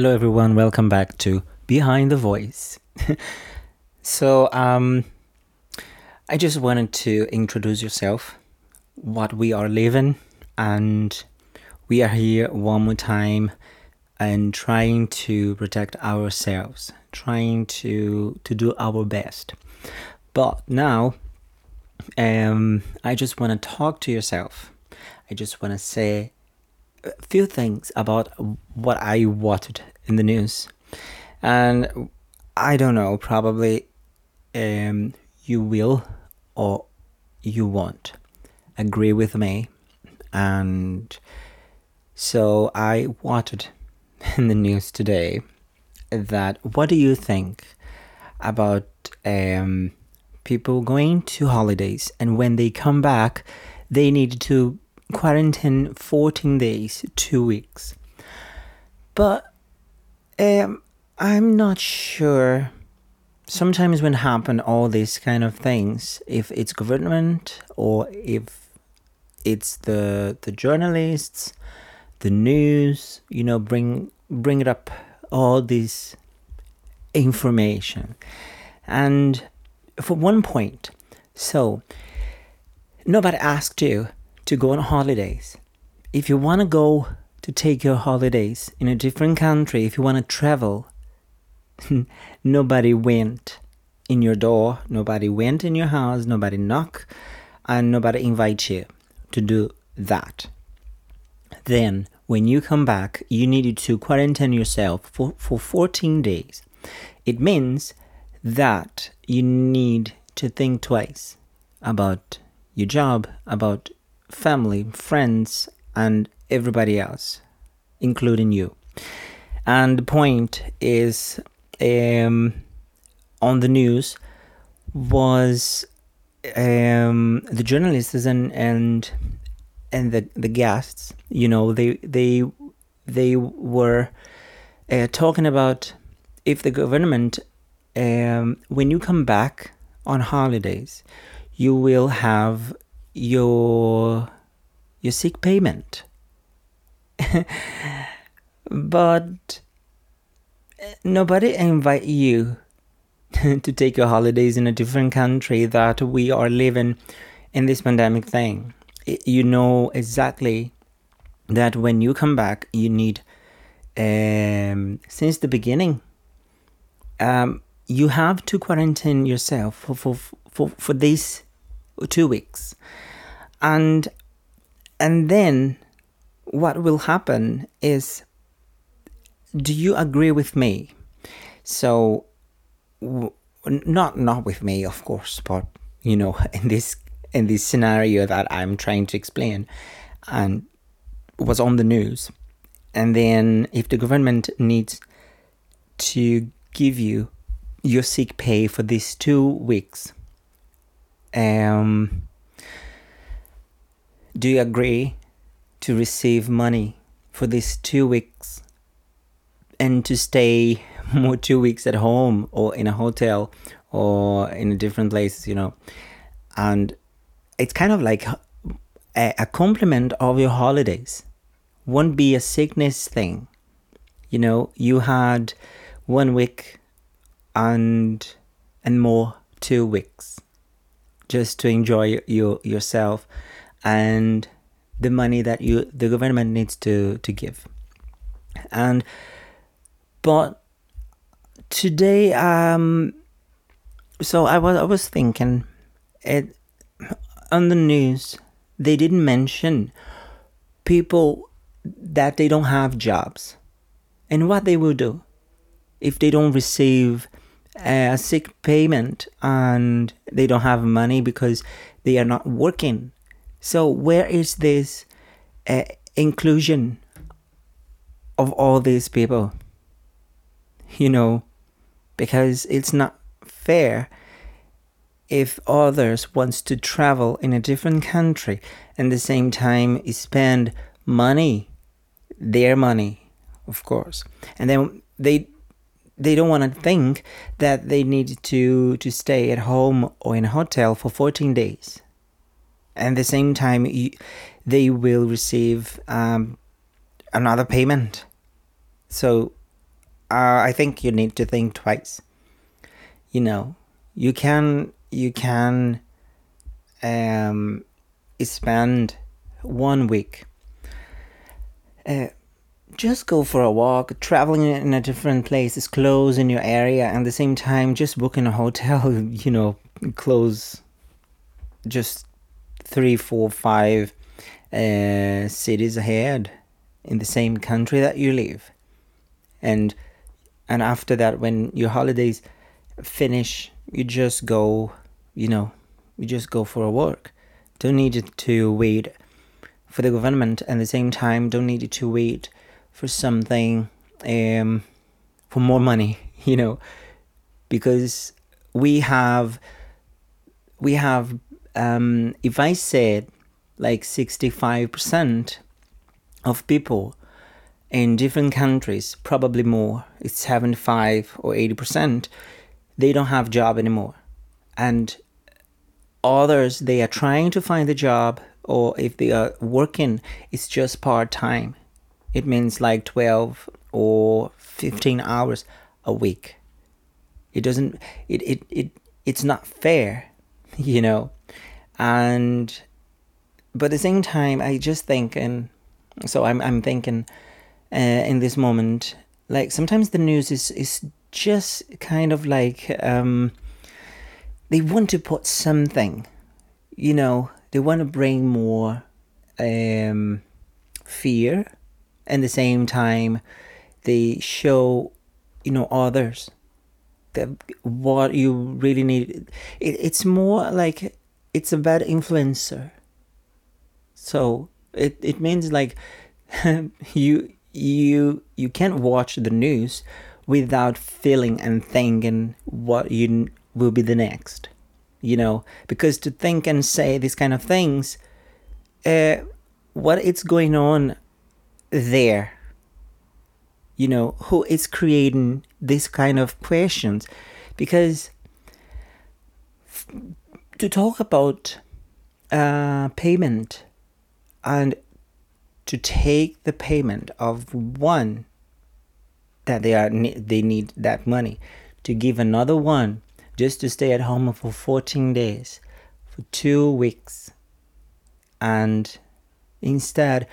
Hello, everyone. Welcome back to Behind the Voice. so, um, I just wanted to introduce yourself, what we are living, and we are here one more time and trying to protect ourselves, trying to to do our best. But now, um, I just want to talk to yourself. I just want to say a few things about what I watched in the news, and I don't know. Probably, um, you will or you won't agree with me, and so I watched in the news today that what do you think about um, people going to holidays and when they come back they need to quarantine 14 days two weeks. But um, i'm not sure. Sometimes when happen all these kind of things if it's government or if it's the the journalists the news you know bring bring it up all this information. And for one point so nobody asked you to go on holidays. If you want to go to take your holidays in a different country if you want to travel nobody went in your door nobody went in your house nobody knock, and nobody invite you to do that. Then when you come back you needed to quarantine yourself for, for 14 days. It means that you need to think twice about your job about family friends and everybody else including you. And the point is um, on the news was um, the journalists and and and the the guests you know they they they were uh, talking about if the government um, when you come back on holidays you will have your your sick payment. But nobody invite you to take your holidays in a different country that we are living in this pandemic thing. You know exactly that when you come back you need um, since the beginning um, you have to quarantine yourself for, for, for, for these two weeks and and then what will happen is do you agree with me? So w- not not with me of course but you know in this in this scenario that i'm trying to explain and was on the news. And then if the government needs to give you your sick pay for these two weeks um do you agree to receive money for these two weeks and to stay more two weeks at home or in a hotel or in a different place you know? And it's kind of like a, a complement of your holidays. Won't be a sickness thing. You know you had one week and and more two weeks just to enjoy your yourself and the money that you the government needs to to give. And but today um so i was i was thinking it on the news they didn't mention people that they don't have jobs and what they will do if they don't receive a sick payment and they don't have money because they are not working so where is this uh, inclusion of all these people? You know because it's not fair if others wants to travel in a different country and the same time spend money their money of course. And then they they don't want to think that they need to to stay at home or in a hotel for 14 days and at the same time you, they will receive um, another payment so uh, I think you need to think twice. You know, you can you can um, spend one week. Uh, just go for a walk, traveling in a different place is close in your area, and at the same time, just booking a hotel, you know, close just three, four, five uh, cities ahead in the same country that you live, and and after that, when your holidays finish, you just go, you know, you just go for a walk. Don't need to wait for the government, and at the same time, don't need to wait for something um, for more money, you know, because we have we have um, if I said like sixty five percent of people in different countries, probably more, it's seventy five or eighty percent, they don't have job anymore, and others they are trying to find a job or if they are working it's just part time it means like 12 or 15 hours a week. It doesn't it it, it it's not fair you know and but at the same time i just think and so i'm i'm thinking uh, in this moment like sometimes the news is is just kind of like um they want to put something you know they want to bring more um fear. And the same time they show you know others that what you really need. It, it's more like it's a bad influencer. So it, it means like you you you can't watch the news without feeling and thinking what you will be the next you know? Because to think and say these kind of things uh, what it's going on there? You know who is creating this kind of questions? Because to talk about uh, payment and to take the payment of one that they are they need that money to give another one just to stay at home for 14 days for 2 weeks. And instead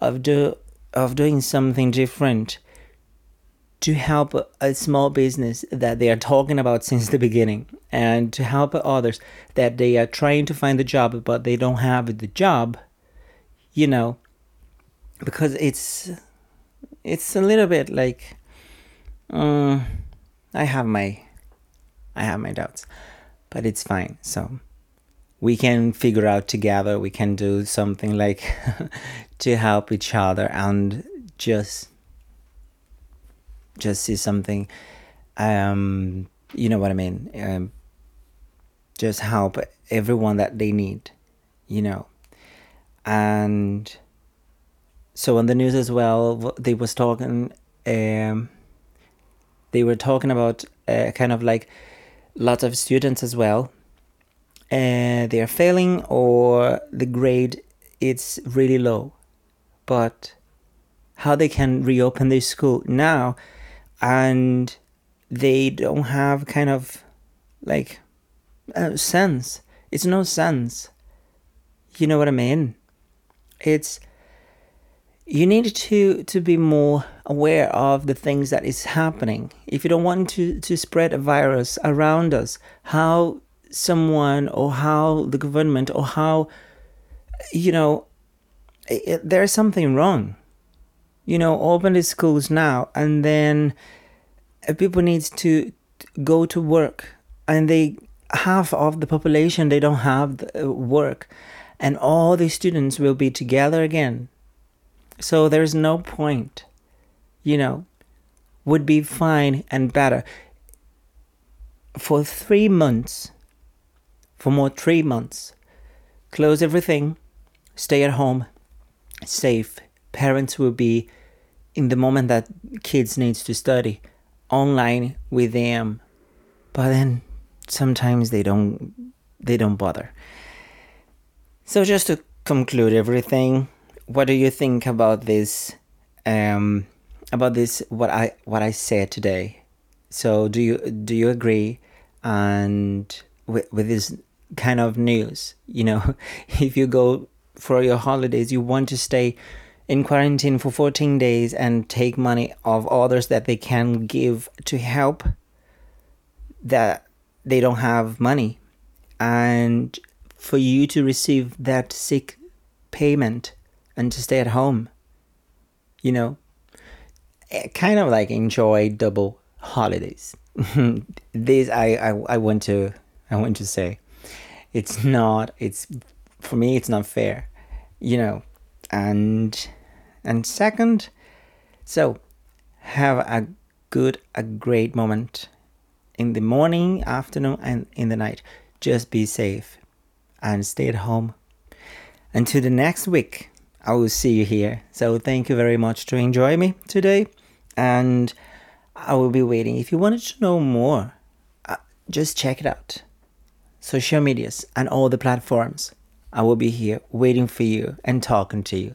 of do of doing something different to help a small business that they are talking about since the beginning and to help others that they are trying to find a job but they don't have the job you know because it's it's a little bit like uh, i have my i have my doubts but it's fine. So we can figure out together. We can do something like to help each other and just just see something um you know what i mean? Um, just help everyone that they need you know? And so on the news as well they was talking um they were talking about uh, kind of like lots of students as well. Uh, they are failing or the grade it's really low but how they can reopen their school. Now and they don't have kind of like uh, sense. It's no sense. You know what i mean? It's you need to to be more aware of the things that is happening. If you don't want to to spread a virus around us how someone or how the government or how you know it, there's something wrong you know open the schools now and then uh, people needs to go to work and they half of the population they don't have the uh, work and all the students will be together again. So there's no point you know would be fine and better. For 3 months for more 3 months close everything stay at home safe parents will be in the moment that kids needs to study online with them but then sometimes they don't they don't bother so just to conclude everything what do you think about this um, about this what I what I said today. So do you do you agree? And with with this kind of news, you know, if you go for your holidays, you want to stay in quarantine for 14 days and take money of others that they can give to help that they don't have money. And for you to receive that sick payment and to stay at home you know eh, kind of like enjoy double holidays. This I, I i want to i want to say it's not it's for me it's not fair you know and and second so have a good a great moment in the morning afternoon and in the night. Just be safe and stay at home. Until the next week i will see you here. So thank you very much to enjoy me today. And i will be waiting. If you wanted to know more uh, just check it out. Social medias and all the platforms. I will be here waiting for you and talking to you.